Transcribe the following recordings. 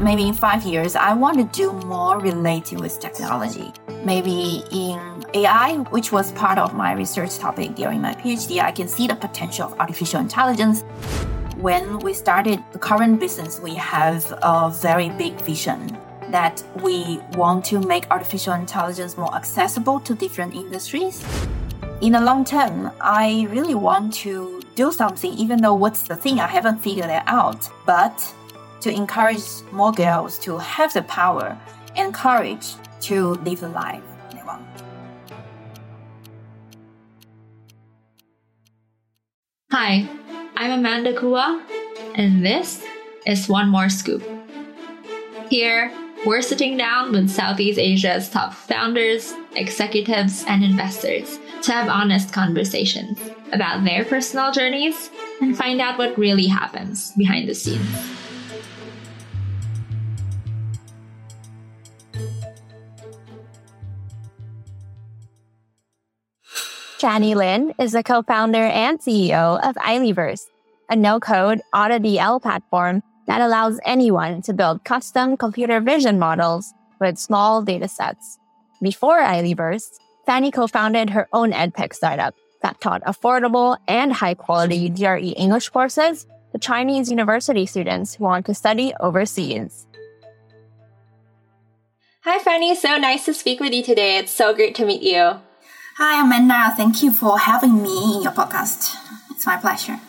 maybe in five years, I want to do more related with technology. Maybe in AI, which was part of my research topic during my PhD, I can see the potential of artificial intelligence. When we started the current business, we have a very big vision that we want to make artificial intelligence more accessible to different industries. In the long term, I really want to do something, even though what's the thing I haven't figured it out, but to encourage more girls to have the power and courage to live the life they want. Hi, I'm Amanda Kua, and this is One More Scoop. Here, we're sitting down with Southeast Asia's top founders, executives, and investors to have honest conversations about their personal journeys and find out what really happens behind the scenes. Fannie Lin is the co-founder and CEO of Ailiverse, a no-code AutoDL platform that allows anyone to build custom computer vision models with small data sets. Before Ailiverse, Fannie co-founded her own edtech startup that taught affordable and high-quality GRE English courses to Chinese university students who want to study overseas. Hi, Fannie. So nice to speak with you today. It's so great to meet you. Hi, Amanda. Thank you for having me in your podcast. It's my pleasure.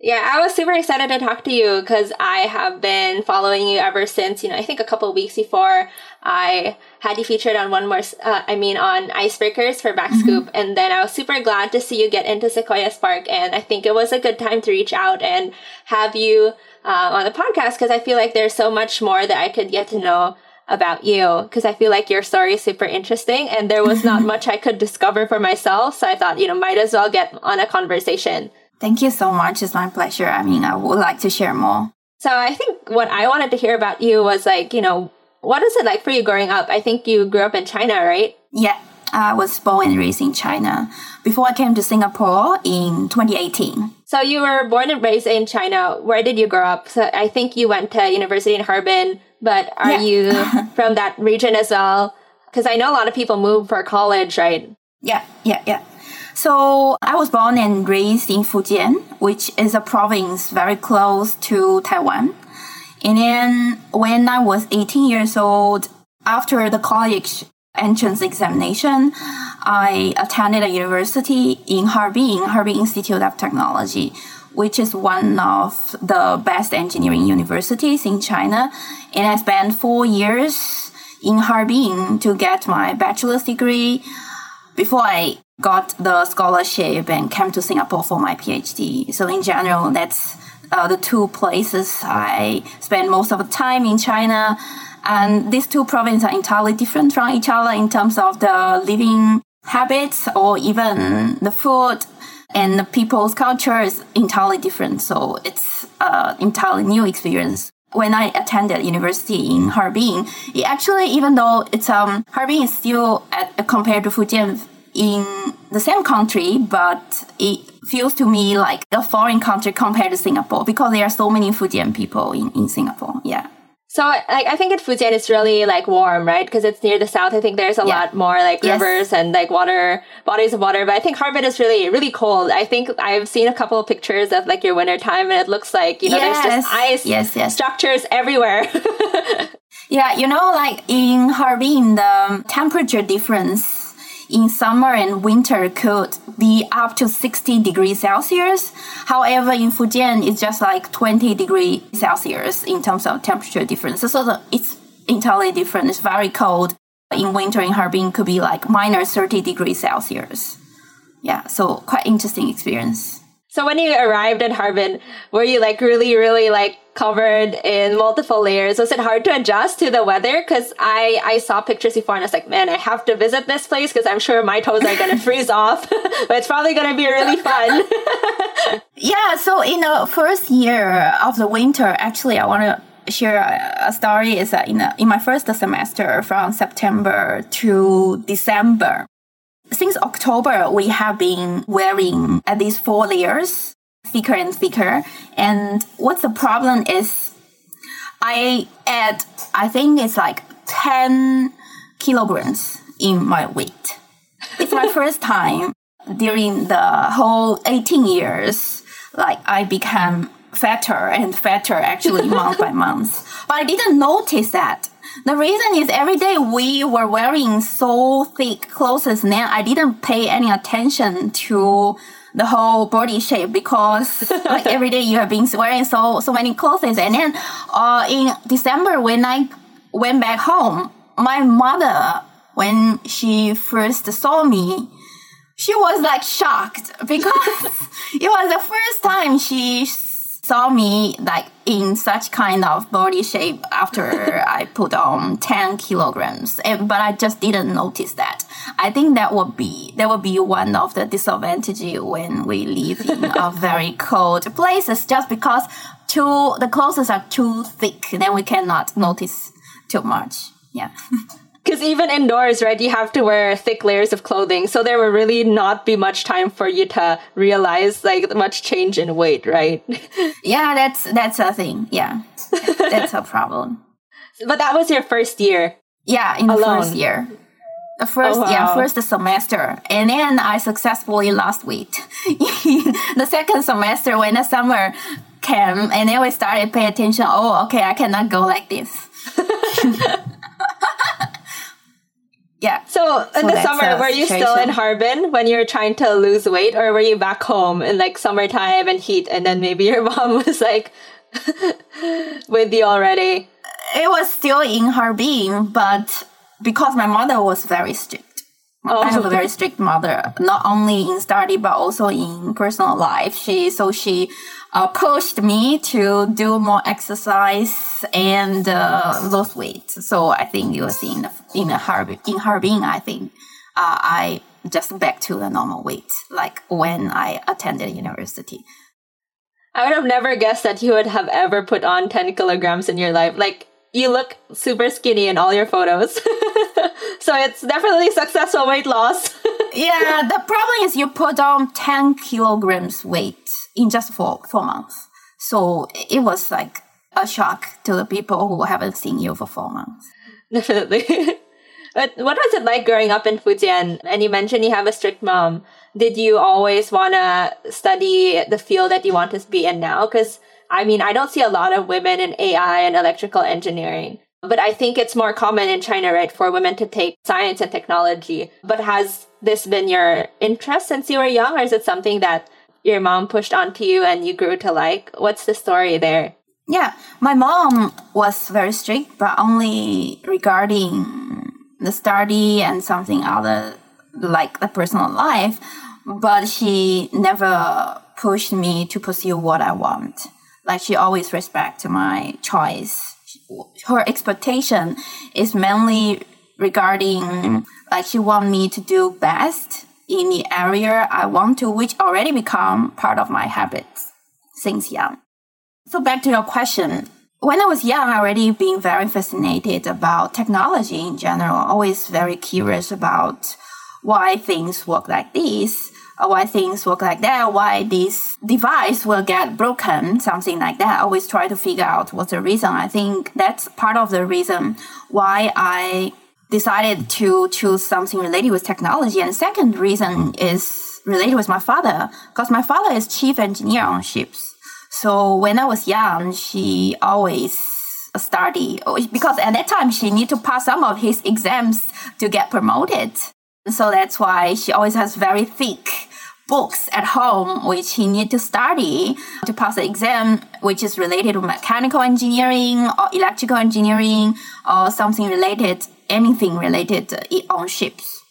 Yeah, I was super excited to talk to you because I have been following you ever since, you know, I think a couple weeks before I had you featured on one more, uh, I mean, on Icebreakers for Backscoop. Mm-hmm. And then I was super glad to see you get into Sequoia Spark. And I think it was a good time to reach out and have you uh, on the podcast because I feel like there's so much more that I could get to know about you because I feel like your story is super interesting and there was not much I could discover for myself. So I thought, you know, might as well get on a conversation. Thank you so much. It's my pleasure. I mean, I would like to share more. So I think what I wanted to hear about you was like, you know, what is it like for you growing up? I think you grew up in China, right? Yeah. I was born and raised in China before I came to Singapore in 2018. So you were born and raised in China. Where did you grow up? So I think you went to university in Harbin but are yeah. you from that region as well? Because I know a lot of people move for college, right? Yeah, yeah, yeah. So I was born and raised in Fujian, which is a province very close to Taiwan. And then when I was 18 years old, after the college entrance examination, I attended a university in Harbin, Harbin Institute of Technology, which is one of the best engineering universities in China. And I spent four years in Harbin to get my bachelor's degree before I got the scholarship and came to Singapore for my PhD. So in general, that's uh, the two places I spend most of the time in China. And these two provinces are entirely different from each other in terms of the living habits or even the food and the people's culture is entirely different. So it's an entirely new experience. When I attended university in Harbin, it actually, even though it's um Harbin is still at, compared to Fujian in the same country, but it feels to me like a foreign country compared to Singapore because there are so many Fujian people in, in Singapore. Yeah. So like I think in Fujian it's really like warm, right? Because it's near the south. I think there's a yeah. lot more like yes. rivers and like water bodies of water. But I think Harbin is really really cold. I think I've seen a couple of pictures of like your winter time, and it looks like you know yes. there's just ice yes, yes. structures everywhere. yeah, you know, like in Harbin, the temperature difference in summer and winter could be up to 60 degrees Celsius. However, in Fujian, it's just like 20 degrees Celsius in terms of temperature difference. So it's entirely different. It's very cold. In winter in Harbin could be like minus 30 degrees Celsius. Yeah, so quite interesting experience. So when you arrived in Harbin, were you like really, really like covered in multiple layers? Was it hard to adjust to the weather? Because I I saw pictures before and I was like, man, I have to visit this place because I'm sure my toes are gonna freeze off, but it's probably gonna be really fun. yeah. So in the first year of the winter, actually, I want to share a story. Is that in a, in my first semester from September to December since October, we have been wearing at least four layers, thicker and thicker. And what's the problem is I add, I think it's like 10 kilograms in my weight. It's my first time during the whole 18 years, like I became fatter and fatter actually month by month. But I didn't notice that. The reason is every day we were wearing so thick clothes and then I didn't pay any attention to the whole body shape because like every day you have been wearing so so many clothes. And then uh, in December when I went back home, my mother when she first saw me, she was like shocked because it was the first time she saw me like in such kind of body shape after I put on 10 kilograms. And, but I just didn't notice that. I think that would be, that would be one of the disadvantages when we live in a very cold places just because too, the clothes are too thick. Then we cannot notice too much. Yeah. Because even indoors, right, you have to wear thick layers of clothing. So there will really not be much time for you to realize like much change in weight, right? yeah, that's that's a thing. Yeah, that's a problem. But that was your first year. Yeah, in the Alone. first year. The first, oh, wow. yeah, first semester, and then I successfully lost weight. the second semester, when the summer came, and then we started pay attention. Oh, okay, I cannot go like this. Yeah. So in so the summer, were you still in Harbin when you were trying to lose weight, or were you back home in like summertime and heat, and then maybe your mom was like with you already? It was still in Harbin, but because my mother was very strict. Oh. I have a very strict mother, not only in study but also in personal life. She so she uh, pushed me to do more exercise and uh, lose weight. So I think it was in in Harbin. In Harbin, I think uh, I just back to the normal weight, like when I attended university. I would have never guessed that you would have ever put on ten kilograms in your life. Like you look super skinny in all your photos. so it's definitely successful weight loss. yeah, the problem is you put on 10 kilograms weight in just four, four months. So it was like a shock to the people who haven't seen you for four months. Definitely. but what was it like growing up in Fujian? And you mentioned you have a strict mom. Did you always want to study the field that you want to be in now? Because I mean, I don't see a lot of women in AI and electrical engineering. But I think it's more common in China, right, for women to take science and technology. But has this been your interest since you were young, or is it something that your mom pushed onto you and you grew to like? What's the story there? Yeah, my mom was very strict, but only regarding the study and something other like the personal life. But she never pushed me to pursue what I want. Like she always respect my choice her expectation is mainly regarding mm-hmm. like she want me to do best in the area I want to, which already become part of my habits since young. So back to your question. When I was young, I already been very fascinated about technology in general, always very curious about why things work like this Oh, why things work like that, why this device will get broken, something like that. I always try to figure out what's the reason. I think that's part of the reason why I decided to choose something related with technology. And second reason is related with my father, because my father is chief engineer on ships. So when I was young, she always study oh, because at that time she need to pass some of his exams to get promoted. So that's why she always has very thick books at home, which he need to study to pass the exam, which is related to mechanical engineering or electrical engineering or something related, anything related on ships.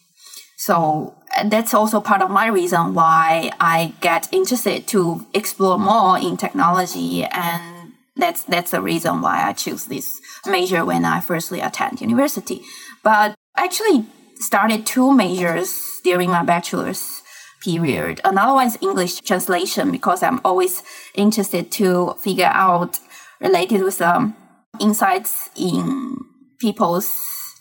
So that's also part of my reason why I get interested to explore more in technology and that's that's the reason why I choose this major when I firstly attend university. But actually started two majors during my bachelor's period. Another one is English translation because I'm always interested to figure out related with um, insights in people's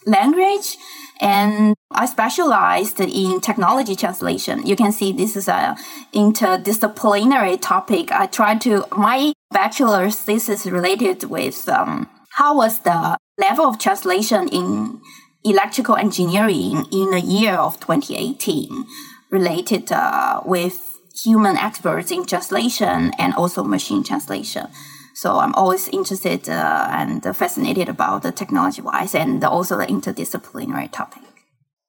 language. And I specialized in technology translation. You can see this is a interdisciplinary topic. I tried to, my bachelor's thesis related with um, how was the level of translation in electrical engineering in the year of 2018 related uh, with human experts in translation and also machine translation. So I'm always interested uh, and fascinated about the technology wise and also the interdisciplinary topic.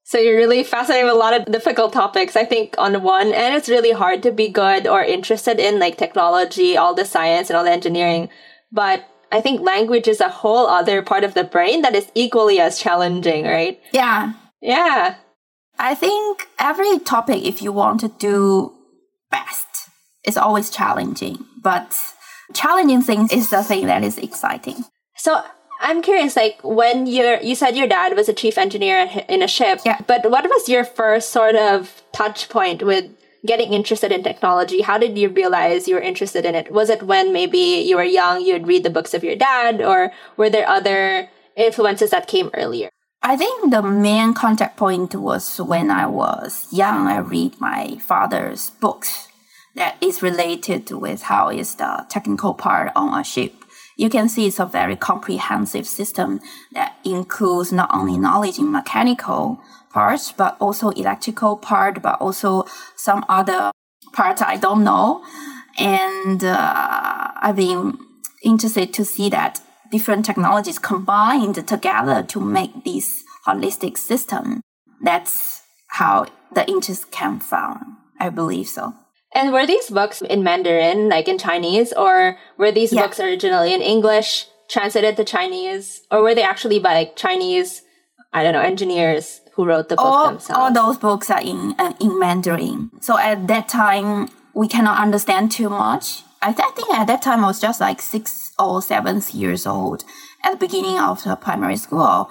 So you're really fascinated with a lot of difficult topics. I think on one and it's really hard to be good or interested in like technology, all the science and all the engineering. But I think language is a whole other part of the brain that is equally as challenging, right? Yeah. Yeah. I think every topic, if you want to do best, is always challenging. But challenging things is the thing that is exciting. So I'm curious, like when you you said your dad was a chief engineer in a ship, yeah. but what was your first sort of touch point with getting interested in technology? How did you realize you were interested in it? Was it when maybe you were young, you'd read the books of your dad, or were there other influences that came earlier? I think the main contact point was when I was young. I read my father's books that is related with how is the technical part on a ship. You can see it's a very comprehensive system that includes not only knowledge in mechanical parts, but also electrical part, but also some other parts I don't know. And uh, I've been interested to see that different technologies combined together to make this holistic system. That's how the interest came from. I believe so. And were these books in Mandarin, like in Chinese, or were these yeah. books originally in English, translated to Chinese, or were they actually by like Chinese, I don't know, engineers who wrote the book all, themselves? All those books are in uh, in Mandarin. So at that time, we cannot understand too much. I, th- I think at that time I was just like six or seven years old at the beginning of the primary school.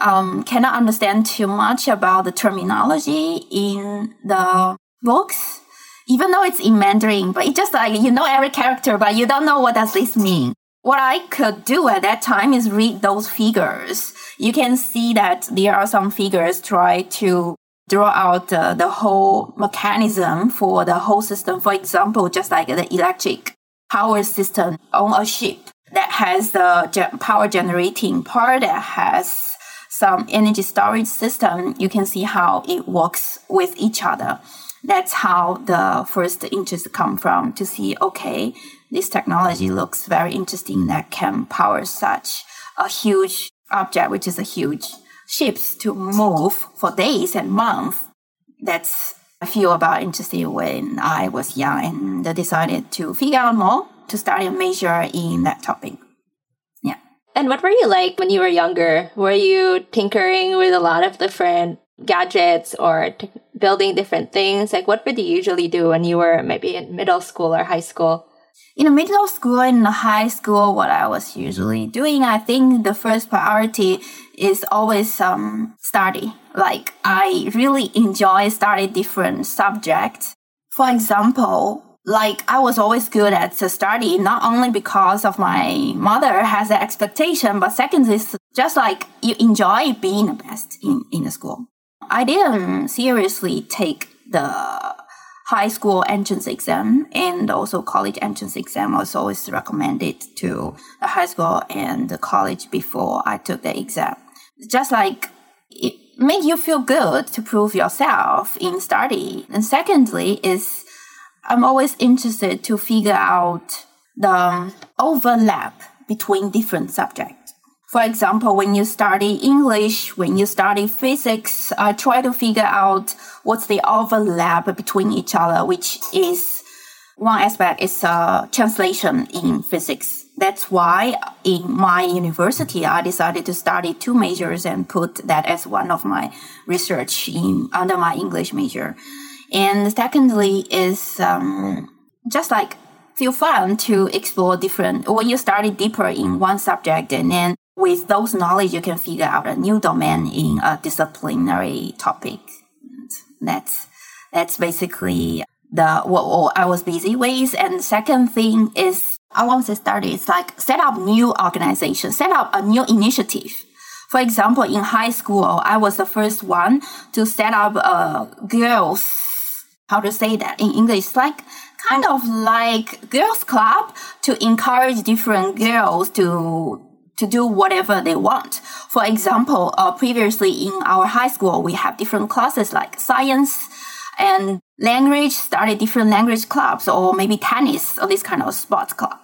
Um, cannot understand too much about the terminology in the books even though it's in Mandarin, but it's just like you know every character, but you don't know what does this mean. What I could do at that time is read those figures. You can see that there are some figures try to draw out uh, the whole mechanism for the whole system. For example, just like the electric power system on a ship that has the power generating part that has some energy storage system. You can see how it works with each other that's how the first interest come from to see, okay, this technology looks very interesting that can power such a huge object, which is a huge ships to move for days and months. That's I feel about interested when I was young and decided to figure out more to study a major in that topic. Yeah. And what were you like when you were younger? Were you tinkering with a lot of different gadgets or t- building different things? Like, what would you usually do when you were maybe in middle school or high school? In the middle of school and the high school, what I was usually doing, I think the first priority is always um, study. Like, I really enjoy study different subjects. For example, like I was always good at the study, not only because of my mother has an expectation, but second is just like you enjoy being the best in, in the school. I didn't seriously take the high school entrance exam and also college entrance exam was always recommended to the high school and the college before I took the exam. Just like it make you feel good to prove yourself in study. And secondly is I'm always interested to figure out the overlap between different subjects. For example, when you study English, when you study physics, I try to figure out what's the overlap between each other, which is one aspect is uh, translation in physics. That's why in my university, I decided to study two majors and put that as one of my research in under my English major. And secondly is um, just like feel fun to explore different when you study deeper in one subject and then with those knowledge, you can figure out a new domain in a disciplinary topic. And that's that's basically the what, I was busy with. And second thing is I want to like set up new organization, set up a new initiative. For example, in high school, I was the first one to set up a girls, how to say that in English, like kind of like girls club to encourage different girls to to do whatever they want. For example, uh, previously in our high school, we have different classes like science and language, started different language clubs or maybe tennis or this kind of sports club.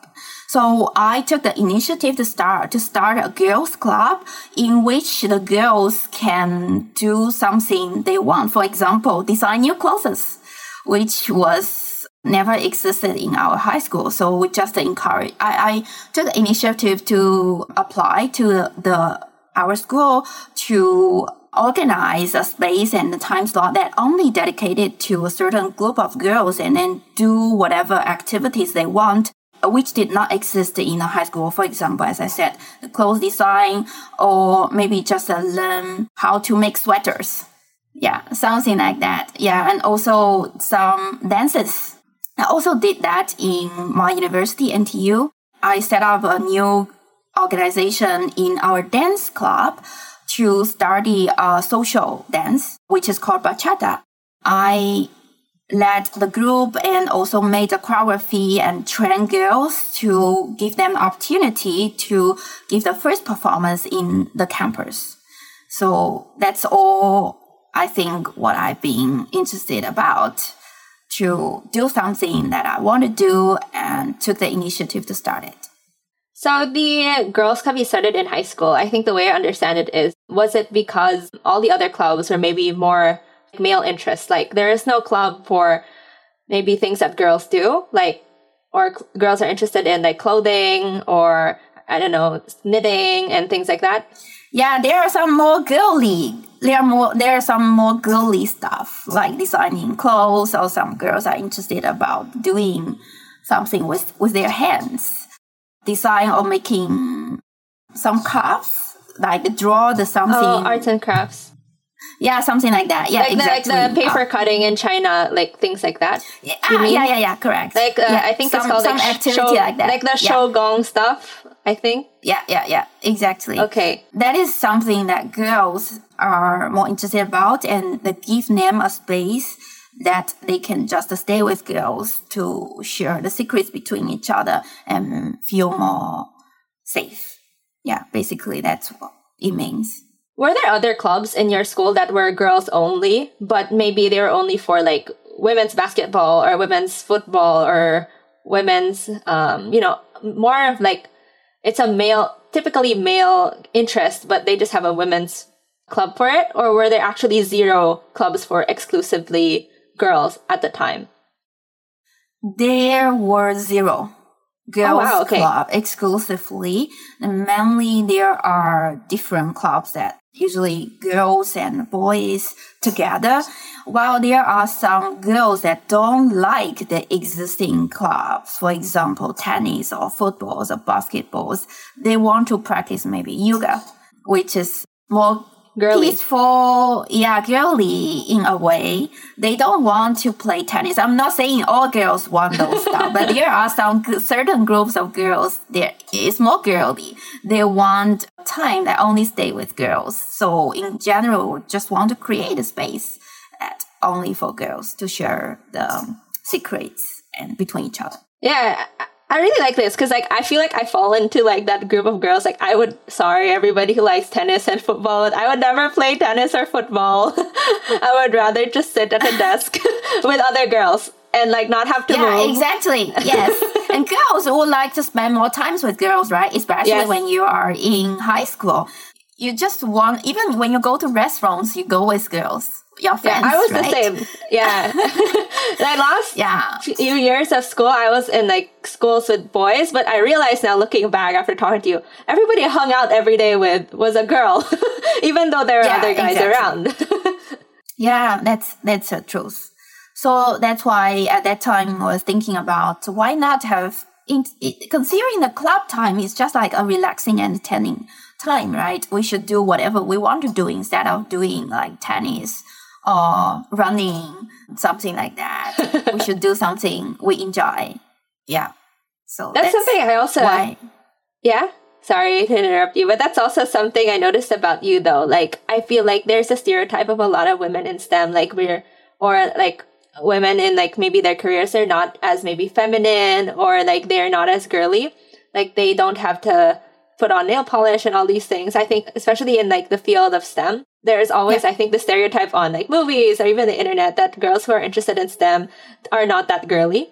So I took the initiative to start to start a girls club in which the girls can do something they want. For example, design new clothes, which was never existed in our high school. So we just encourage. I, I took the initiative to apply to the, our school to organize a space and a time slot that only dedicated to a certain group of girls and then do whatever activities they want which did not exist in a high school. For example, as I said, clothes design or maybe just learn how to make sweaters. Yeah, something like that. Yeah, and also some dances. I also did that in my university, NTU. I set up a new organization in our dance club to study uh, social dance, which is called bachata. I led the group and also made a choreography and train girls to give them opportunity to give the first performance in the campus. So that's all I think what I've been interested about to do something that I want to do and took the initiative to start it. So the girls club you started in high school, I think the way I understand it is, was it because all the other clubs were maybe more male interests. Like there is no club for maybe things that girls do, like or girls are interested in like clothing or I don't know knitting and things like that. Yeah, there are some more girly. There are more. There are some more girly stuff like designing clothes, or some girls are interested about doing something with with their hands, design or making some crafts, like draw the something. Oh, arts and crafts. Yeah, something like that. Yeah, like exactly. The, like the paper uh, cutting in China, like things like that. Yeah, ah, yeah, yeah, yeah, correct. Like uh, yeah, I think some, it's called some like activity show, like that. Like the yeah. shogong stuff. I think. Yeah, yeah, yeah, exactly. Okay. That is something that girls are more interested about, and that give them a space that they can just stay with girls to share the secrets between each other and feel more safe. Yeah, basically that's what it means. Were there other clubs in your school that were girls only, but maybe they were only for like women's basketball or women's football or women's, um, you know, more of like it's a male, typically male interest, but they just have a women's club for it? Or were there actually zero clubs for exclusively girls at the time? There were zero girls oh, wow, okay. club exclusively. And mainly there are different clubs that usually girls and boys together. While there are some girls that don't like the existing clubs, for example, tennis or footballs or basketballs, they want to practice maybe yoga, which is more girly. peaceful, yeah, girly in a way. They don't want to play tennis. I'm not saying all girls want those stuff, but there are some certain groups of girls that is more girly. They want time that only stay with girls. So in general, just want to create a space that only for girls to share the secrets and between each other. Yeah, I really like this because like I feel like I fall into like that group of girls. Like I would sorry everybody who likes tennis and football. I would never play tennis or football. I would rather just sit at a desk with other girls and like not have to yeah, move. exactly. Yes. and girls would like to spend more times with girls, right? Especially yes. when you are in high school. You just want even when you go to restaurants, you go with girls your friends. Yeah, I was right? the same. Yeah. like last yeah. few years of school, I was in like schools with boys, but I realized now looking back after talking to you, everybody I hung out every day with was a girl, even though there were yeah, other guys exactly. around. yeah, that's that's the truth. So that's why at that time I was thinking about why not have in, considering the club time is just like a relaxing entertaining time, right? We should do whatever we want to do instead of doing like tennis or running, something like that. we should do something we enjoy. Yeah. So that's, that's something I also. Why. Yeah. Sorry to interrupt you, but that's also something I noticed about you though. Like, I feel like there's a stereotype of a lot of women in STEM, like we're, or like women in like maybe their careers are not as maybe feminine or like they're not as girly. Like they don't have to put on nail polish and all these things. I think, especially in like the field of STEM, there's always, yeah. I think, the stereotype on like movies or even the internet that girls who are interested in STEM are not that girly.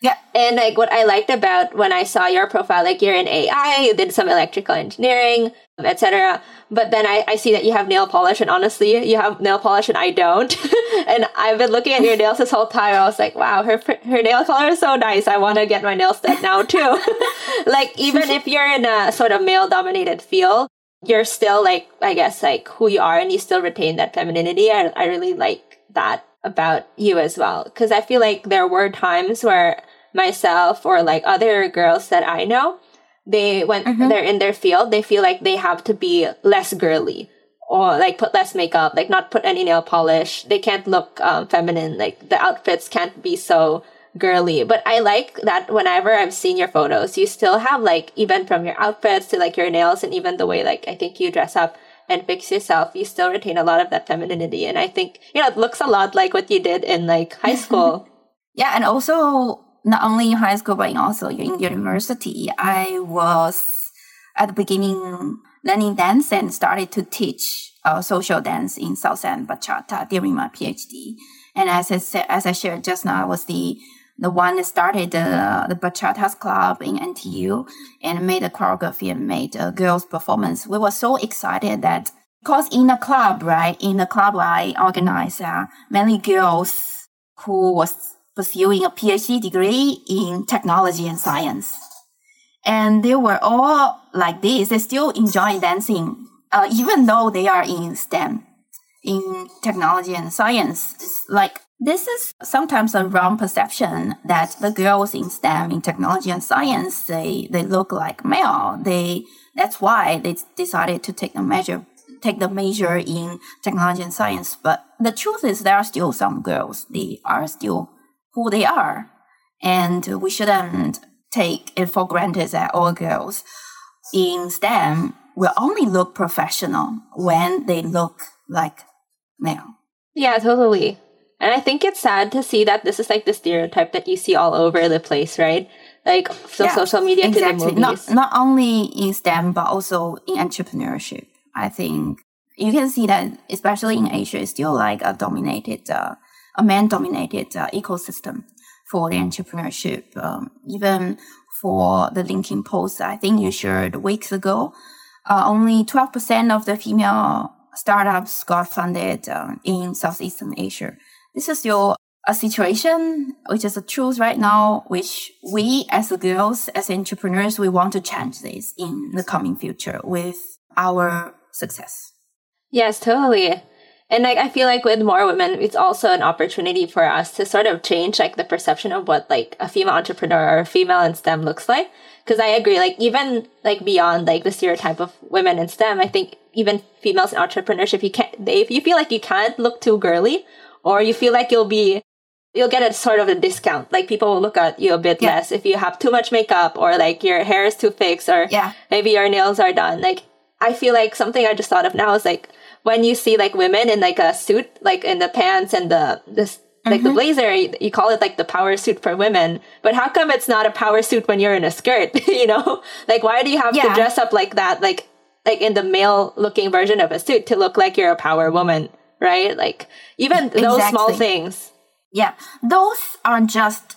Yeah. And like what I liked about when I saw your profile, like you're in AI, you did some electrical engineering, etc. But then I, I see that you have nail polish and honestly, you have nail polish and I don't. and I've been looking at your nails this whole time. I was like, wow, her, her nail color is so nice. I want to get my nails done now too. like even if you're in a sort of male dominated field, you're still like, I guess like who you are and you still retain that femininity. I, I really like that about you as well. Cause I feel like there were times where myself or like other girls that I know, they when mm-hmm. they're in their field, they feel like they have to be less girly or like put less makeup, like not put any nail polish. They can't look um, feminine. Like the outfits can't be so girly. But I like that whenever I've seen your photos, you still have like even from your outfits to like your nails and even the way like I think you dress up and fix yourself, you still retain a lot of that femininity. And I think, you know, it looks a lot like what you did in like high school. yeah. And also not only in high school, but also in university, I was at the beginning learning dance and started to teach uh, social dance in Southend Bachata during my PhD. And as I said, as I shared just now, I was the the one that started the, the Bachatas Club in NTU and made a choreography and made a girls performance. We were so excited that because in the club, right, in the club I organized uh, many girls who was pursuing a PhD degree in technology and science. And they were all like this. They still enjoy dancing, uh, even though they are in STEM, in technology and science. Like this is sometimes a wrong perception that the girls in STEM, in technology and science, they, they look like male. They, that's why they decided to take a measure, take the major in technology and science. But the truth is there are still some girls. They are still who they are. And we shouldn't take it for granted that all girls in STEM will only look professional when they look like male. Yeah, totally. And I think it's sad to see that this is like the stereotype that you see all over the place, right? Like so yeah, social media exactly. to the movies. Not, not only in STEM, but also in entrepreneurship. I think you can see that, especially in Asia, it's still like a dominated uh, a man-dominated uh, ecosystem for the entrepreneurship. Um, even for the LinkedIn post, I think you shared weeks ago, uh, only 12% of the female startups got funded uh, in Southeastern Asia. This is your a situation which is a truth right now, which we as girls, as entrepreneurs, we want to change this in the coming future with our success. Yes, totally. And like I feel like with more women, it's also an opportunity for us to sort of change like the perception of what like a female entrepreneur or a female in STEM looks like. Because I agree, like even like beyond like the stereotype of women in STEM, I think even females in entrepreneurship, you can't. They, if you feel like you can't look too girly, or you feel like you'll be you'll get a sort of a discount. Like people will look at you a bit yeah. less if you have too much makeup or like your hair is too fixed or yeah. maybe your nails are done. Like I feel like something I just thought of now is like when you see like women in like a suit, like in the pants and the this like mm-hmm. the blazer, you, you, call it like the power suit for women. But how come it's not a power suit when you're in a skirt? you know, like why do you have yeah. to dress up like that, like like in the male looking version of a suit to look like you're a power woman, right? Like even exactly. those small things. Yeah, those are just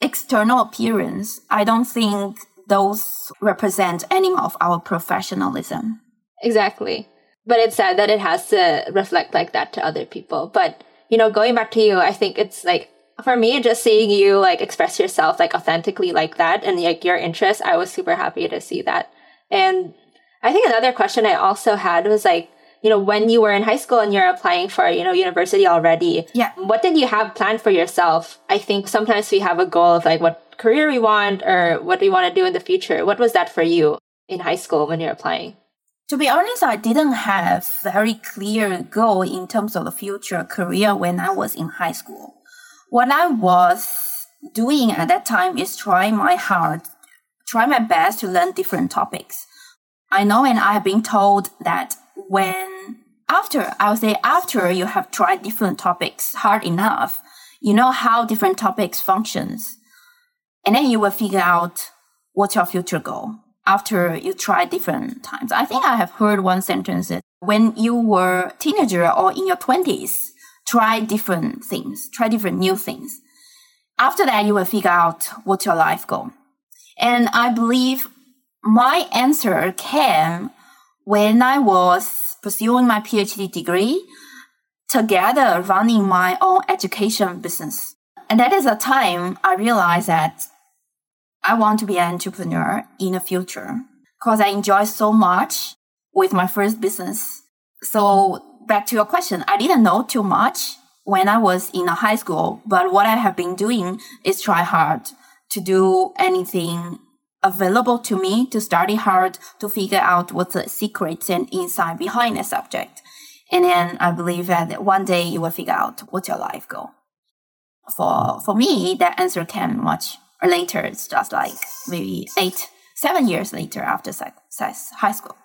external appearance. I don't think those represent any of our professionalism. Exactly but it's sad that it has to reflect like that to other people. But, you know, going back to you, I think it's like, for me, just seeing you like express yourself like authentically like that and like your interest, I was super happy to see that. And I think another question I also had was like, you know, when you were in high school and you're applying for, you know, university already, yeah. what did you have planned for yourself? I think sometimes we have a goal of like what career we want or what we want to do in the future. What was that for you in high school when you're applying? To be honest, I didn't have very clear goal in terms of the future career when I was in high school. What I was doing at that time is trying my hard, try my best to learn different topics. I know and I have been told that when after, I would say after you have tried different topics hard enough, you know how different topics functions. And then you will figure out what's your future goal. after you try different times. I think I have heard one sentence that when you were teenager or in your twenties, try different things, try different new things. After that, you will figure out what's your life goal. And I believe my answer came when I was pursuing my PhD degree together running my own education business. And that is a time I realized that I want to be an entrepreneur in the future because I enjoy so much with my first business. So back to your question, I didn't know too much when I was in high school, but what I have been doing is try hard to do anything available to me to study hard to figure out what the secrets and insight behind a subject. And then I believe that one day you will figure out what's your life goal. For, for me, that answer came much later. It's just like maybe eight, seven years later after high school.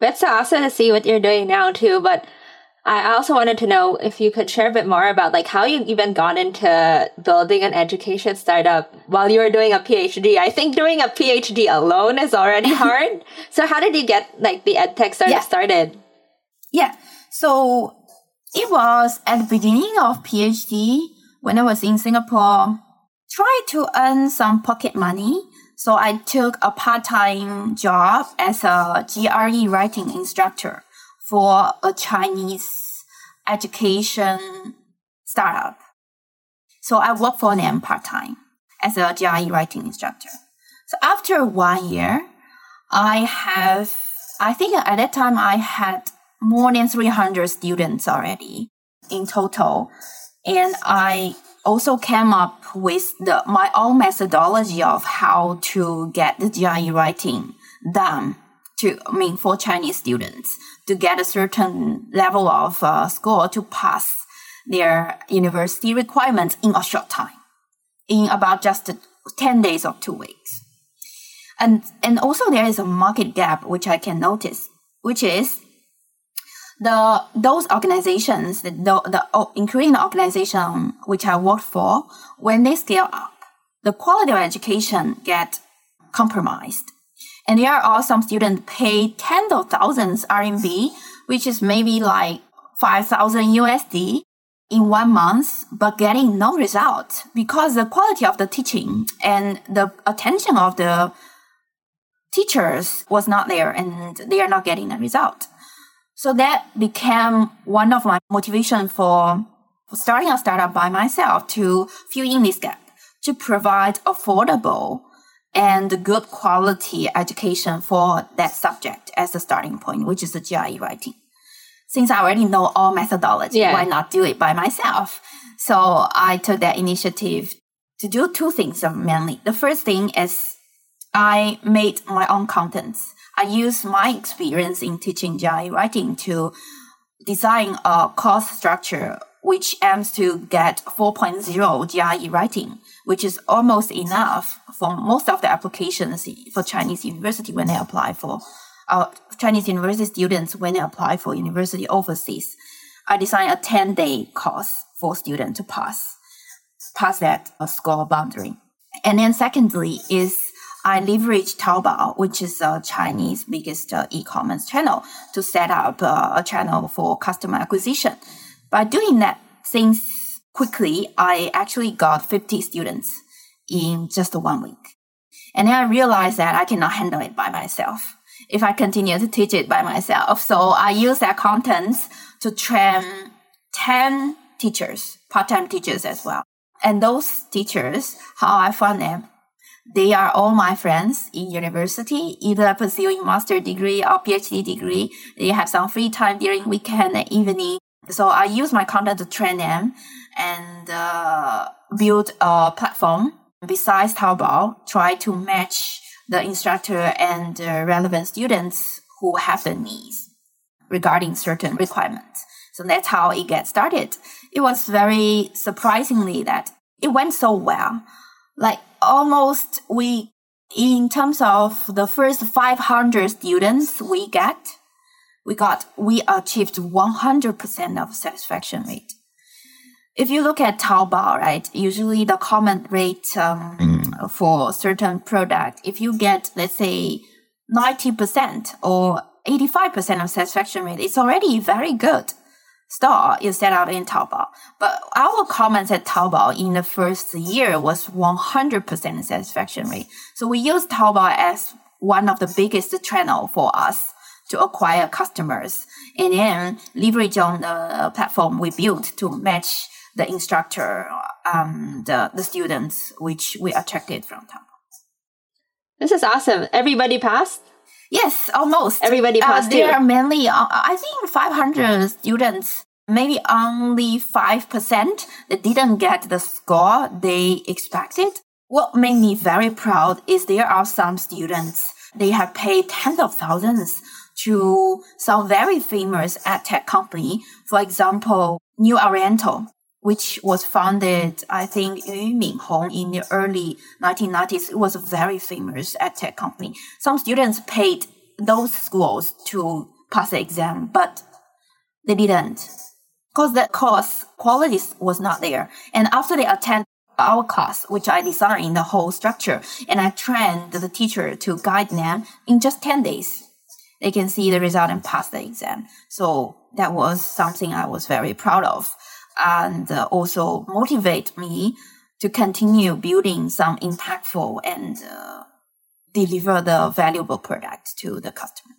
That's awesome to see what you're doing now too. But I also wanted to know if you could share a bit more about like how you even got into building an education startup while you were doing a PhD. I think doing a PhD alone is already hard. so how did you get like the edtech startup yeah. started? Yeah. So it was at the beginning of PhD when I was in Singapore, try to earn some pocket money. So I took a part-time job as a GRE writing instructor for a Chinese education startup. So I worked for them part-time as a GRE writing instructor. So after one year, I have, I think at that time I had more than 300 students already in total. And I also came up with the, my own methodology of how to get the GRE writing done to, I mean, for Chinese students to get a certain level of uh, score to pass their university requirements in a short time, in about just 10 days or two weeks. And, and also there is a market gap, which I can notice, which is the those organizations, the, the oh, including the organization which I worked for, when they scale up, the quality of education get compromised. And there are some students pay tens of thousands RMB, which is maybe like 5,000 USD in one month, but getting no result because the quality of the teaching and the attention of the teachers was not there and they are not getting a result. So that became one of my motivation for starting a startup by myself to fill in this gap, to provide affordable and good quality education for that subject as a starting point, which is the GRE writing. Since I already know all methodology, yeah. why not do it by myself? So I took that initiative to do two things um, mainly. The first thing is I made my own contents. I used my experience in teaching GRE writing to design a course structure which aims to get 4.0 GRE writing, which is almost enough for most of the applications for Chinese university when they apply for uh, Chinese university students when they apply for university overseas. I designed a 10 day course for students to pass, pass that uh, score boundary. And then secondly is I leverage Taobao, which is a Chinese biggest uh, e-commerce channel, to set up uh, a channel for customer acquisition. By doing that things quickly, I actually got 50 students in just one week. And then I realized that I cannot handle it by myself if I continue to teach it by myself. So I use that content to train 10 teachers, part-time teachers as well. And those teachers, how I found them, they are all my friends in university, either pursuing master degree or PhD degree. They have some free time during weekend and evening. So I use my content to train them and uh, build a platform besides Taobao, try to match the instructor and relevant students who have the needs regarding certain requirements. So that's how it gets started. It was very surprisingly that it went so well. Like almost we, in terms of the first 500 students we get, we got, we achieved 100% of satisfaction rate. If you look at Taobao, right, usually the comment rate um, mm. for certain product, if you get, let's say, 90% or 85% of satisfaction rate, it's already very good store you set out in Taobao. But our comments at Taobao in the first year was 100% satisfaction rate. So we use Taobao as one of the biggest channel for us to acquire customers and then leverage on the platform we built to match the instructor, um, the, the students, which we attracted from Taobao. This is awesome. Everybody passed? Yes, almost. Everybody passed uh, There are mainly, uh, I think 500 students, maybe only 5% that didn't get the score they expected. What made me very proud is there are some students, they have paid tens of thousands to some very famous ed tech company. For example, New Oriental, which was founded, I think, Yu Minhong in the early 1990s. It was a very famous ed tech company. Some students paid those schools to pass the exam, but they didn't because the course quality was not there. And after they attend our class, which I designed the whole structure, and I trained the teacher to guide them in just 10 days, they can see the result and pass the exam. So that was something I was very proud of and uh, also motivate me to continue building some impactful and uh, deliver the valuable product to the customer.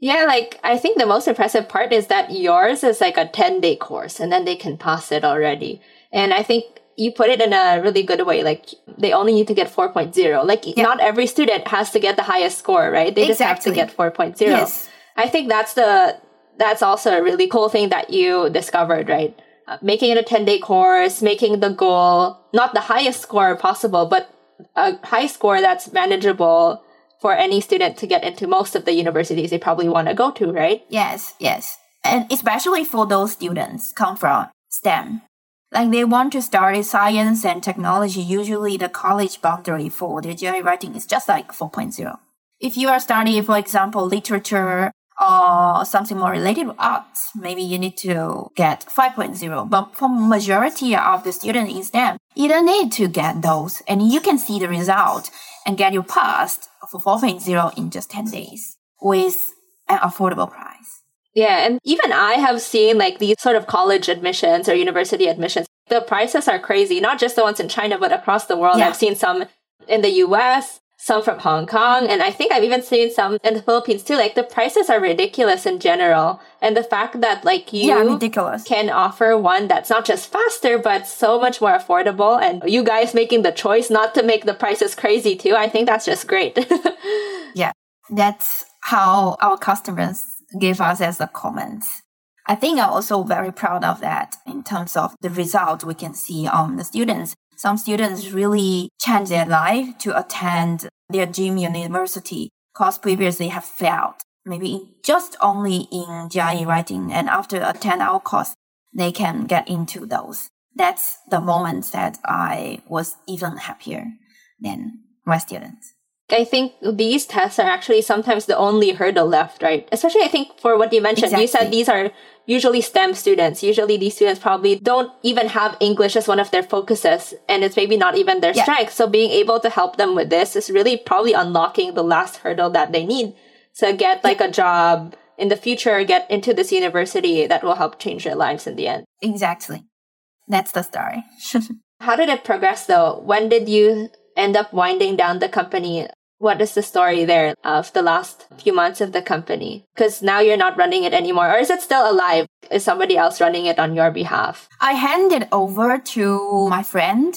Yeah, like I think the most impressive part is that yours is like a 10 day course and then they can pass it already. And I think you put it in a really good way. Like they only need to get 4.0. Like yeah. not every student has to get the highest score, right? They exactly. just have to get 4.0. Yes. I think that's the, that's also a really cool thing that you discovered, right? Uh, making it a 10 day course, making the goal not the highest score possible, but a high score that's manageable for any student to get into most of the universities they probably want to go to, right? Yes, yes. And especially for those students come from STEM. Like they want to study science and technology, usually the college boundary for their GRE writing is just like 4.0. If you are studying, for example, literature or something more related to arts, maybe you need to get 5.0. But for majority of the students in STEM, you don't need to get those. And you can see the result and get your passed for 4.0 in just 10 days with an affordable price. Yeah, and even I have seen like these sort of college admissions or university admissions. The prices are crazy, not just the ones in China, but across the world. Yeah. I've seen some in the US, some from Hong Kong, and I think I've even seen some in the Philippines too. Like the prices are ridiculous in general. And the fact that like you yeah, ridiculous. can offer one that's not just faster, but so much more affordable and you guys making the choice not to make the prices crazy too, I think that's just great. yeah. That's how our customers give us as a comment. I think I'm also very proud of that in terms of the result we can see on the students some students really change their life to attend their dream university because previously have failed. Maybe just only in GRE writing and after a 10 hour course, they can get into those. That's the moment that I was even happier than my students. I think these tests are actually sometimes the only hurdle left, right? Especially, I think for what you mentioned, exactly. you said these are usually STEM students. Usually, these students probably don't even have English as one of their focuses, and it's maybe not even their yeah. strength. So, being able to help them with this is really probably unlocking the last hurdle that they need to get like a job in the future, get into this university that will help change their lives in the end. Exactly. That's the story. How did it progress though? When did you end up winding down the company what is the story there of the last few months of the company? Because now you're not running it anymore. Or is it still alive? Is somebody else running it on your behalf? I handed over to my friend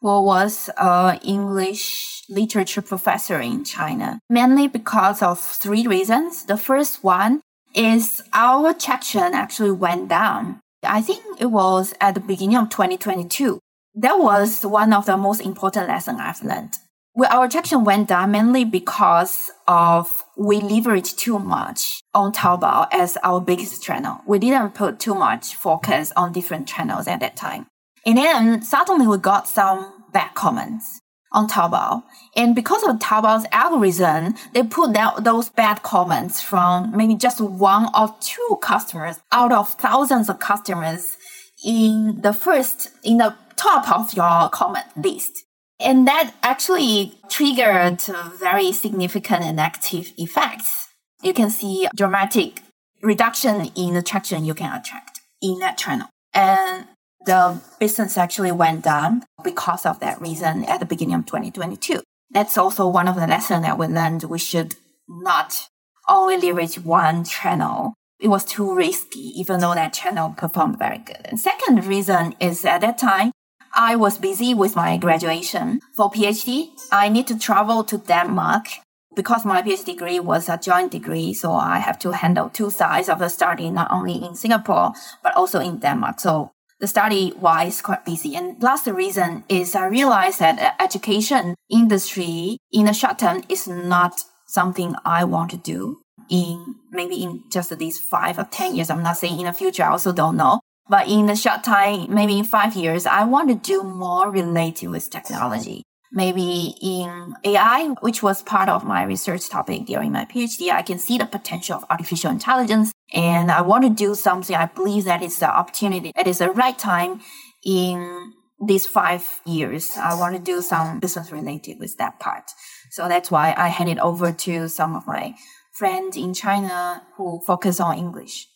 who was an English literature professor in China, mainly because of three reasons. The first one is our traction actually went down. I think it was at the beginning of 2022. That was one of the most important lessons I've learned. Well, our traction went down mainly because of we leveraged too much on Taobao as our biggest channel. We didn't put too much focus on different channels at that time. And then suddenly we got some bad comments on Taobao. And because of Taobao's algorithm, they put out those bad comments from maybe just one or two customers out of thousands of customers in the first, in the top of your comment list. And that actually triggered very significant and active effects. You can see dramatic reduction in the traction you can attract in that channel. And the business actually went down because of that reason at the beginning of 2022. That's also one of the lessons that we learned. We should not only leverage one channel. It was too risky, even though that channel performed very good. And second reason is at that time, I was busy with my graduation for PhD. I need to travel to Denmark because my PhD degree was a joint degree. So I have to handle two sides of the study, not only in Singapore, but also in Denmark. So the study wise quite busy. And last reason is I realized that education industry in the short term is not something I want to do in maybe in just these five or 10 years. I'm not saying in the future. I also don't know. But in the short time, maybe in five years, I want to do more related with technology. Maybe in AI, which was part of my research topic during my PhD, I can see the potential of artificial intelligence. And I want to do something. I believe that it's the opportunity. It is the right time in these five years. I want to do some business related with that part. So that's why I handed over to some of my friends in China who focus on English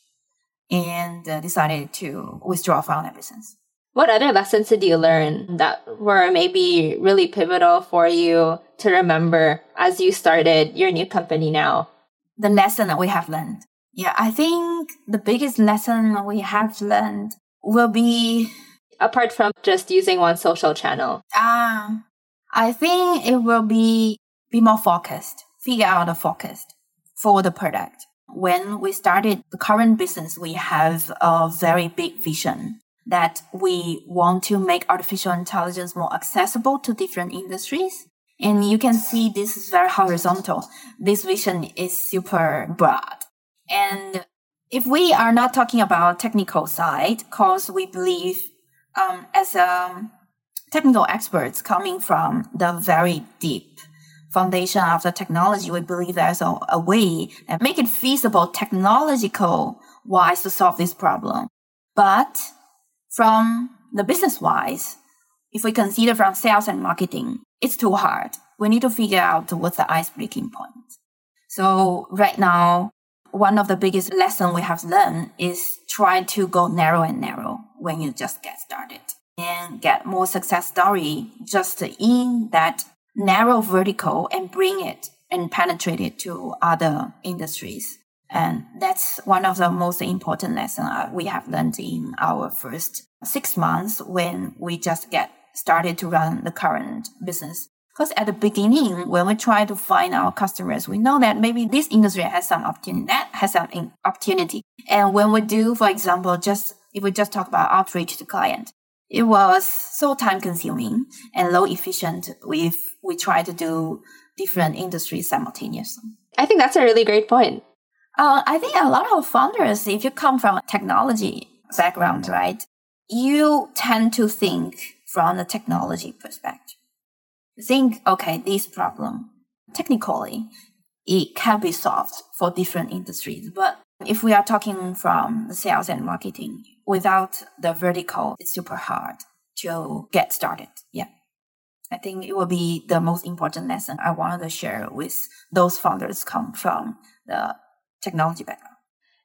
and uh, decided to withdraw from business. What other lessons did you learn that were maybe really pivotal for you to remember as you started your new company now? The lesson that we have learned. Yeah, I think the biggest lesson we have learned will be apart from just using one social channel. Ah, uh, I think it will be be more focused. Figure out the focus for the product. When we started the current business, we have a very big vision that we want to make artificial intelligence more accessible to different industries. And you can see this is very horizontal. This vision is super broad. And if we are not talking about technical side, because we believe um, as um, technical experts coming from the very deep foundation of the technology, we believe there's a, a way that make it feasible technological wise to solve this problem. But from the business wise, if we consider from sales and marketing, it's too hard. We need to figure out what's the ice breaking point. So right now, one of the biggest lessons we have learned is try to go narrow and narrow when you just get started and get more success story just in that narrow vertical and bring it and penetrate it to other industries. And that's one of the most important lessons uh, we have learned in our first six months when we just get started to run the current business. Because at the beginning, when we try to find our customers, we know that maybe this industry has some opportunity, that has some opportunity. And when we do, for example, just if we just talk about outreach to client, it was so time consuming and low efficient if we try to do different industries simultaneously. I think that's a really great point. Uh, I think a lot of founders, if you come from a technology background, right, you tend to think from the technology perspective. Think, okay, this problem, technically, it can be solved for different industries. But if we are talking from the sales and marketing, without the vertical, it's super hard to get started. Yeah. I think it will be the most important lesson I wanted to share with those founders come from the technology background.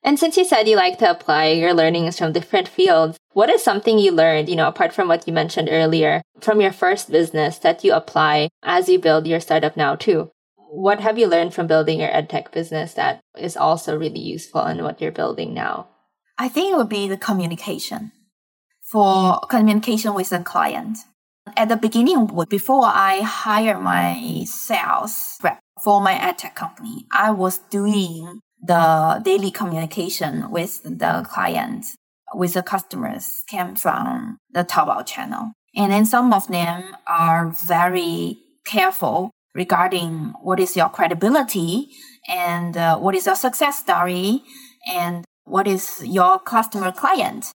And since you said you like to apply your learnings from different fields, what is something you learned, you know, apart from what you mentioned earlier, from your first business that you apply as you build your startup now too? What have you learned from building your edtech business that is also really useful in what you're building now? I think it would be the communication for communication with the client. At the beginning, before I hire my sales rep for my edtech company, I was doing the daily communication with the clients, with the customers came from the Taobao channel. And then some of them are very careful regarding what is your credibility and uh, what is your success story and what is your customer client?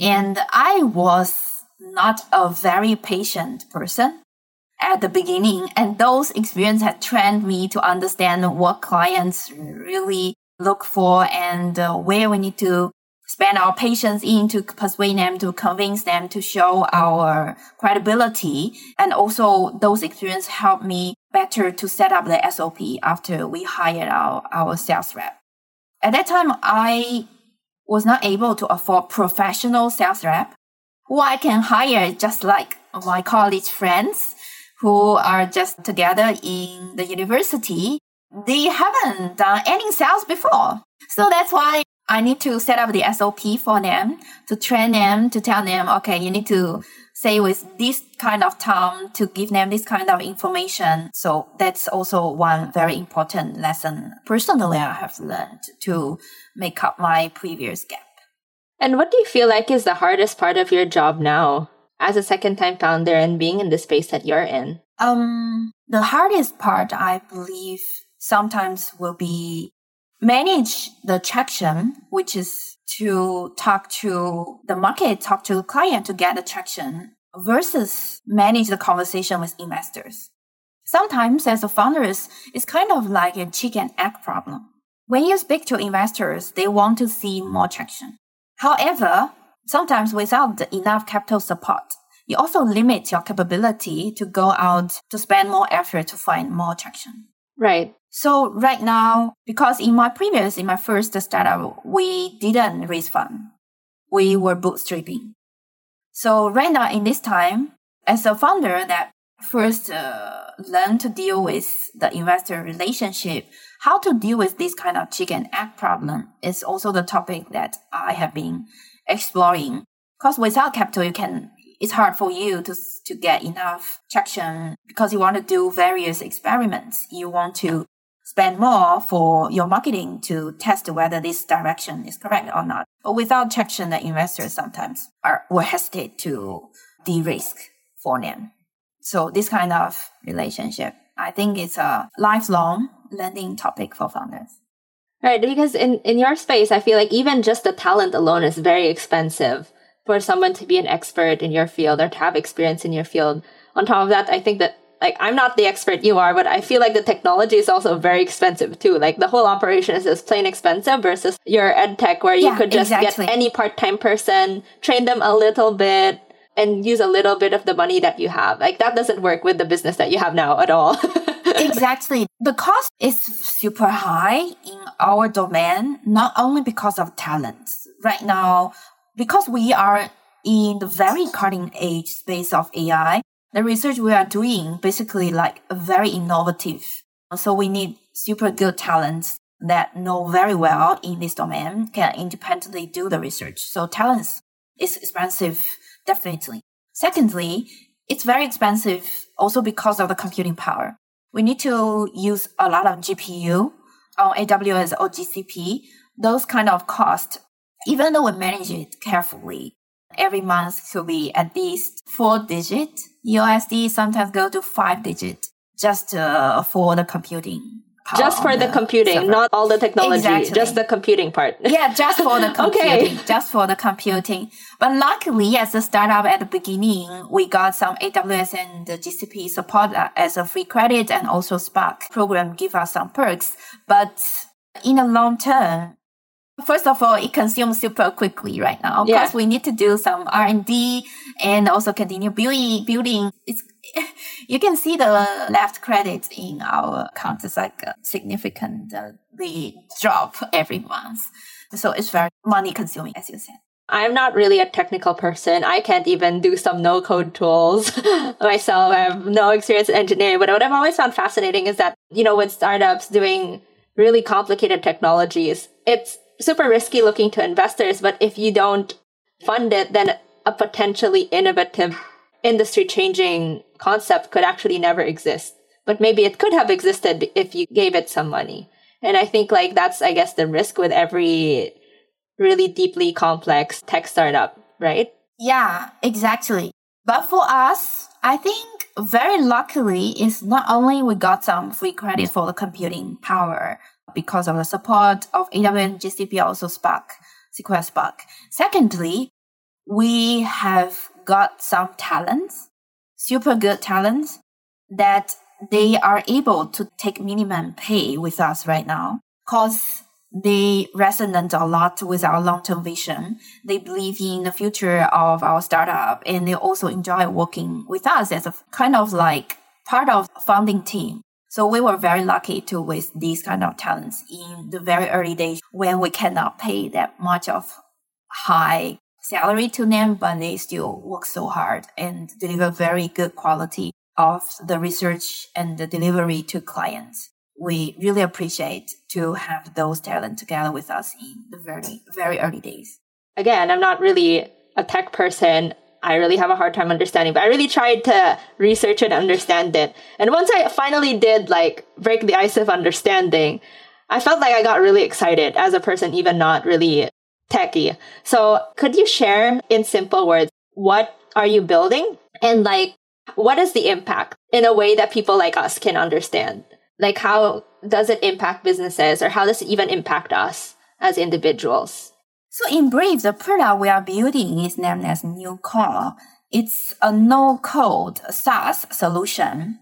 And I was not a very patient person at the beginning. And those experiences had trained me to understand what clients really look for and uh, where we need to spend our patience in to persuade them, to convince them, to show our credibility. And also those experiences helped me better to set up the SOP after we hired our, our sales rep. At that time, I was not able to afford professional sales rep who I can hire just like my college friends who are just together in the university. They haven't done any sales before. So that's why I need to set up the SOP for them to train them to tell them, okay, you need to say with this kind of tone to give them this kind of information. So that's also one very important lesson personally I have learned to make up my previous gap. And what do you feel like is the hardest part of your job now as a second time founder and being in the space that you're in? Um, the hardest part, I believe, sometimes will be manage the traction, which is to talk to the market, talk to the client to get the traction versus manage the conversation with investors. Sometimes as a founders, it's kind of like a chicken egg problem. When you speak to investors, they want to see more traction. However, sometimes without enough capital support, you also limit your capability to go out to spend more effort to find more traction. Right. So right now, because in my previous, in my first startup, we didn't raise fund. We were bootstrapping. So right now in this time, as a founder that first uh, learn to deal with the investor relationship, how to deal with this kind of chicken egg problem is also the topic that I have been exploring. Because without capital, you can it's hard for you to to get enough traction because you want to do various experiments. You want to spend more for your marketing to test whether this direction is correct or not. But without traction, the investors sometimes are will hesitate to de-risk for them. So this kind of relationship, I think it's a lifelong learning topic for founders. Right, because in, in your space, I feel like even just the talent alone is very expensive for someone to be an expert in your field or to have experience in your field. On top of that, I think that like I'm not the expert you are, but I feel like the technology is also very expensive too. Like the whole operation is just plain expensive versus your ed tech where you Yeah, could just exactly. get any part time person, train them a little bit, and use a little bit of the money that you have. Like that doesn't work with the business that you have now at all. exactly. The cost is super high in our domain, not only because of talent. Right now, because we are in the very cutting edge space of AI, the research we are doing basically like very innovative. So we need super good talents that know very well in this domain can independently do the research. So talents is expensive, definitely. Secondly, it's very expensive also because of the computing power. We need to use a lot of GPU on AWS or GCP. Those kind of cost, even though we manage it carefully, every month could be at least four digit USD, sometimes go to five digit just uh, for the computing. Just for the computing, server. not all the technology, Exactly. just the computing part. Yeah, just for the computing, Okay. just for the computing. But luckily, as a startup at the beginning, we got some AWS and the GCP support uh, as a free credit and also Spark program give us some perks. But in the long term, first of all, it consumes super quickly right now Yeah. because we need to do some R and D and also continue building. Building. It's you can see the left credit in our account is like significantly uh, drop every month. So it's very money consuming, as you said. I'm not really a technical person. I can't even do some no code tools myself. I have no experience in engineering. But what I've always found fascinating is that, you know, with startups doing really complicated technologies, it's super risky looking to investors. But if you don't fund it, then a potentially innovative industry changing concept could actually never exist. But maybe it could have existed if you gave it some money. And I think like that's, I guess, the risk with every really deeply complex tech startup, right? Yeah, exactly. But for us, I think very luckily is not only we got some free credit for the computing power because of the support of AWS GCP, also Spark, SQL Spark. Secondly, we have got some talents, super good talents that they are able to take minimum pay with us right now. Cause they resonate a lot with our long-term vision. They believe in the future of our startup and they also enjoy working with us as a kind of like part of founding team. So we were very lucky to with these kind of talents in the very early days when we cannot pay that much of high salary to them, but they still work so hard and deliver very good quality of the research and the delivery to clients. We really appreciate to have those talent together with us in the very, very early days. Again, I'm not really a tech person. I really have a hard time understanding, but I really tried to research and understand it. And once I finally did like break the ice of understanding, I felt like I got really excited as a person, even not really techie. So could you share in simple words, what are you building? And like, what is the impact in a way that people like us can understand? Like, how does it impact businesses or how does it even impact us as individuals? So in brief, the product we are building is named as NeuCore. It's a no-code SaaS solution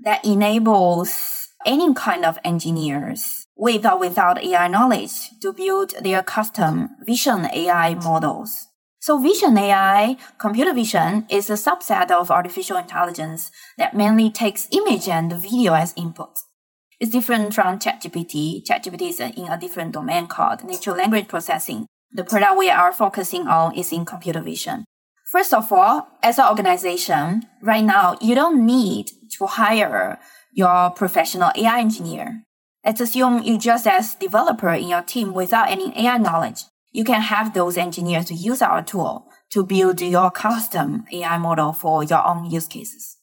that enables any kind of engineers with or without AI knowledge to build their custom vision AI models. So vision AI, computer vision, is a subset of artificial intelligence that mainly takes image and video as input. It's different from ChatGPT. ChatGPT is in a different domain called natural language processing. The product we are focusing on is in computer vision. First of all, as an organization, right now, you don't need to hire your professional AI engineer. Let's assume you just as developer in your team without any AI knowledge you can have those engineers to use our tool to build your custom AI model for your own use cases.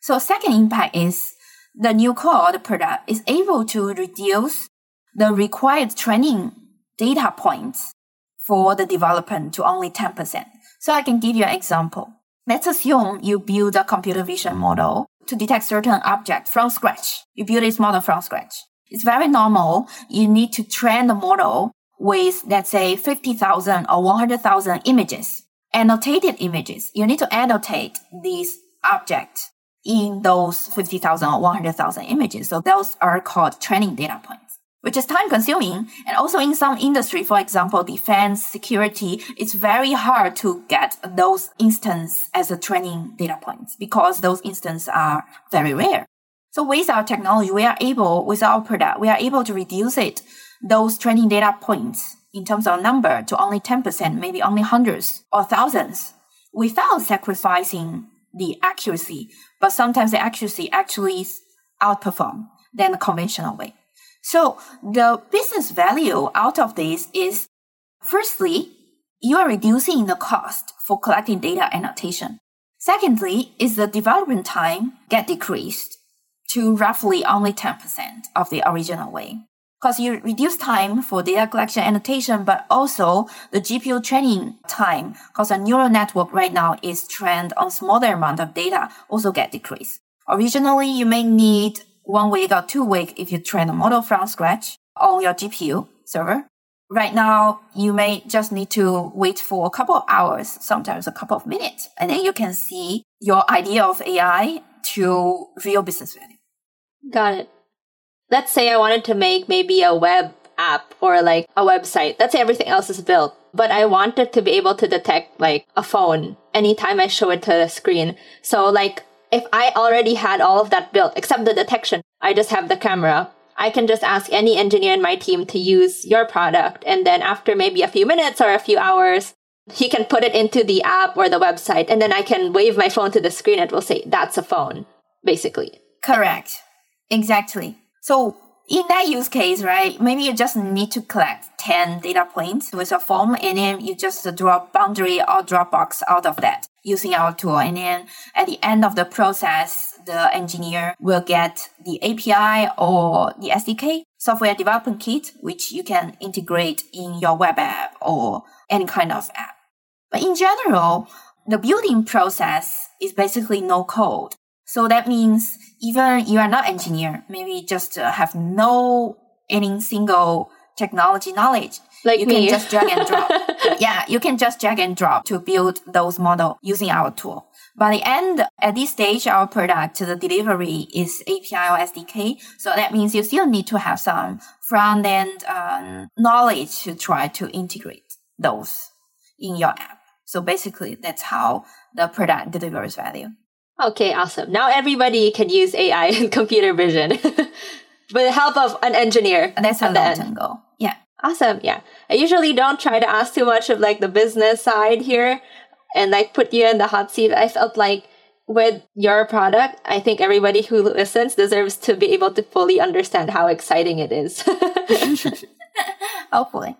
So second impact is the NeuCore product is able to reduce the required training data points for the development to only 10%. So I can give you an example. Let's assume you build a computer vision model to detect certain object from scratch. You build this model from scratch. It's very normal. You need to train the model with, let's say, 50,000 or 100,000 images, annotated images. You need to annotate these objects in those 50,000 or 100,000 images. So those are called training data points, which is time consuming. And also in some industry, for example, defense, security, it's very hard to get those instances as a training data points because those instances are very rare. So with our technology, we are able, with our product, we are able to reduce it those training data points in terms of number to only 10%, maybe only hundreds or thousands without sacrificing the accuracy. But sometimes the accuracy actually outperform than the conventional way. So the business value out of this is firstly, you are reducing the cost for collecting data annotation. Secondly, is the development time get decreased to roughly only 10% of the original way because you reduce time for data collection annotation, but also the GPU training time, because a neural network right now is trained on smaller amount of data, also get decreased. Originally, you may need one week or two weeks if you train a model from scratch on your GPU server. Right now, you may just need to wait for a couple of hours, sometimes a couple of minutes, and then you can see your idea of AI to real business value. Got it let's say I wanted to make maybe a web app or like a website. Let's say everything else is built, but I wanted to be able to detect like a phone anytime I show it to the screen. So like if I already had all of that built, except the detection, I just have the camera. I can just ask any engineer in my team to use your product. And then after maybe a few minutes or a few hours, he can put it into the app or the website. And then I can wave my phone to the screen. It will say, that's a phone, basically. Correct. Exactly. So in that use case, right, maybe you just need to collect 10 data points with a form and then you just draw boundary or Dropbox out of that using our tool. And then at the end of the process, the engineer will get the API or the SDK software development kit, which you can integrate in your web app or any kind of app. But in general, the building process is basically no code. So that means even you are not engineer, maybe just uh, have no any single technology knowledge. Like you me. can just drag and drop. yeah, you can just drag and drop to build those model using our tool. By the end, at this stage, our product, the delivery is API or SDK. So that means you still need to have some front end um, knowledge to try to integrate those in your app. So basically, that's how the product delivers value. Okay, awesome. Now everybody can use AI and computer vision with the help of an engineer. And that's a long term goal. Yeah. Awesome. Yeah. I usually don't try to ask too much of like the business side here and like put you in the hot seat. I felt like with your product, I think everybody who listens deserves to be able to fully understand how exciting it is. Hopefully.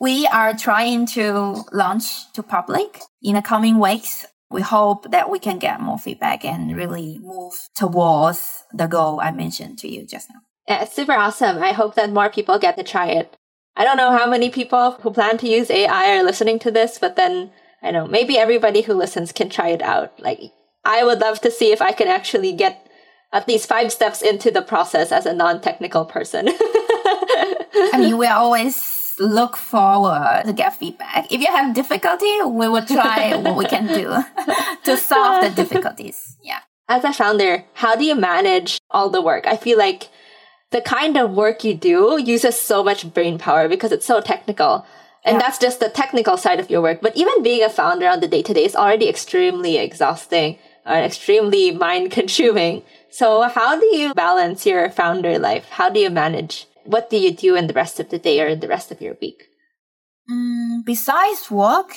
We are trying to launch to public in the coming weeks. We hope that we can get more feedback and really move towards the goal I mentioned to you just now. Yeah, it's super awesome. I hope that more people get to try it. I don't know how many people who plan to use AI are listening to this, but then I know maybe everybody who listens can try it out. Like I would love to see if I can actually get at least five steps into the process as a non-technical person. I mean, we are always look forward to get feedback. If you have difficulty, we will try what we can do to solve the difficulties. Yeah. As a founder, how do you manage all the work? I feel like the kind of work you do uses so much brain power because it's so technical. And yeah. that's just the technical side of your work. But even being a founder on the day to day is already extremely exhausting and extremely mind consuming. So how do you balance your founder life? How do you manage what do you do in the rest of the day or in the rest of your week? Mm, besides work,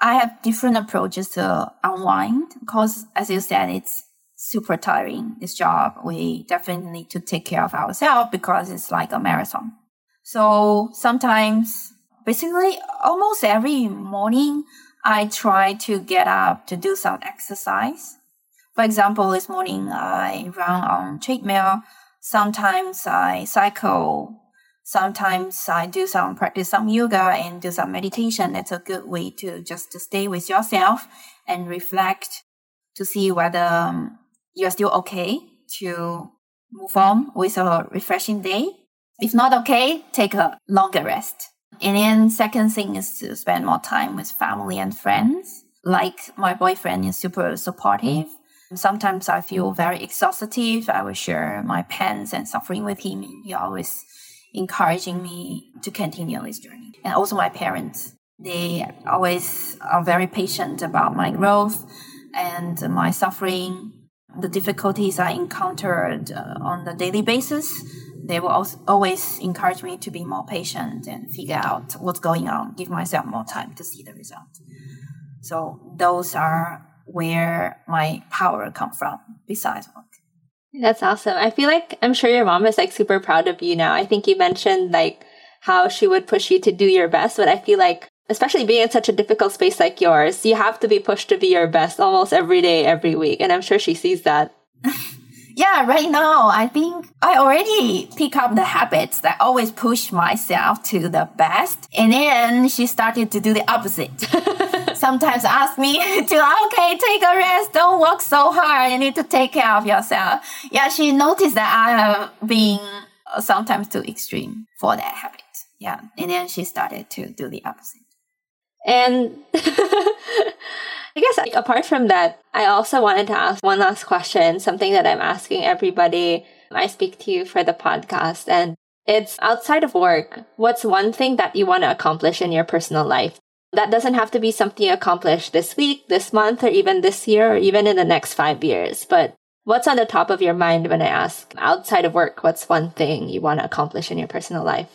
I have different approaches to unwind because, as you said, it's super tiring. This job, we definitely need to take care of ourselves because it's like a marathon. So sometimes, basically, almost every morning, I try to get up to do some exercise. For example, this morning I run on treadmill Sometimes I cycle. Sometimes I do some practice some yoga and do some meditation. That's a good way to just to stay with yourself and reflect to see whether um, you're still okay to move on with a refreshing day. If not okay, take a longer rest. And then second thing is to spend more time with family and friends. Like my boyfriend is super supportive. Sometimes I feel very exhaustive. I will share my pains and suffering with him. He always encouraging me to continue this journey. And also my parents, they always are very patient about my growth and my suffering, the difficulties I encountered uh, on the daily basis. They will also always encourage me to be more patient and figure out what's going on, give myself more time to see the result. So those are where my power come from besides work. That's awesome. I feel like I'm sure your mom is like super proud of you now. I think you mentioned like how she would push you to do your best, but I feel like especially being in such a difficult space like yours, you have to be pushed to be your best almost every day, every week. And I'm sure she sees that. yeah, right now, I think I already pick up the habits that always push myself to the best. And then she started to do the opposite. Sometimes ask me to, okay, take a rest. Don't work so hard. You need to take care of yourself. Yeah, she noticed that I have been sometimes too extreme for that habit. Yeah. And then she started to do the opposite. And I guess apart from that, I also wanted to ask one last question, something that I'm asking everybody I speak to you for the podcast. And it's outside of work, what's one thing that you want to accomplish in your personal life? That doesn't have to be something you accomplish this week, this month, or even this year, or even in the next five years. But what's on the top of your mind when I ask outside of work, what's one thing you want to accomplish in your personal life?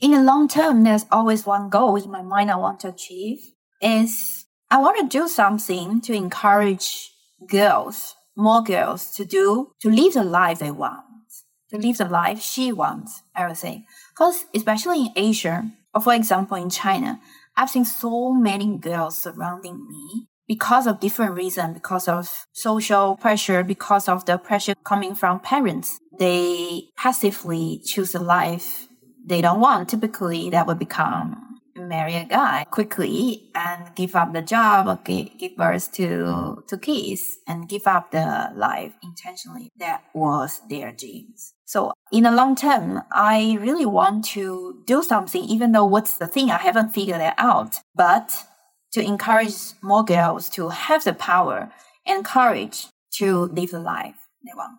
In the long term, there's always one goal in my mind I want to achieve is I want to do something to encourage girls, more girls to do, to live the life they want, to live the life she wants, I would say. Because especially in Asia, or for example in China, I've seen so many girls surrounding me because of different reasons, because of social pressure, because of the pressure coming from parents. They passively choose a life they don't want. Typically, that would become marry a guy quickly and give up the job or give birth to to kids and give up the life intentionally. That was their dreams so in the long term i really want to do something even though what's the thing i haven't figured it out but to encourage more girls to have the power and courage to live the life they want.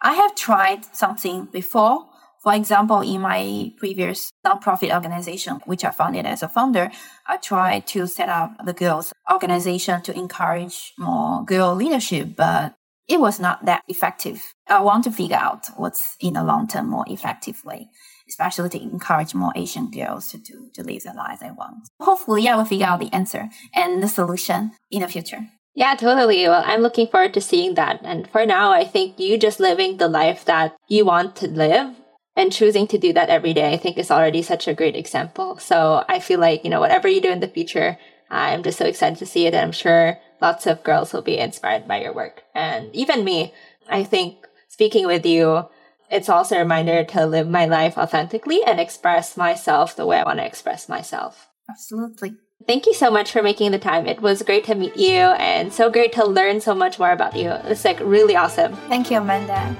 I have tried something before For example, in my previous nonprofit organization, which I founded as a founder, I tried to set up the girls organization to encourage more girl leadership, but it was not that effective. I want to figure out what's in the long term more effective way, especially to encourage more Asian girls to do to live the life they want. Hopefully, I will figure out the answer and the solution in the future. Yeah, totally. Well, I'm looking forward to seeing that. And for now, I think you just living the life that you want to live and choosing to do that every day, I think is already such a great example. So I feel like, you know, whatever you do in the future, I'm just so excited to see it. And I'm sure lots of girls will be inspired by your work. And even me, I think speaking with you, it's also a reminder to live my life authentically and express myself the way I want to express myself. Absolutely. Thank you so much for making the time. It was great to meet you and so great to learn so much more about you. It's like really awesome. Thank you, Amanda.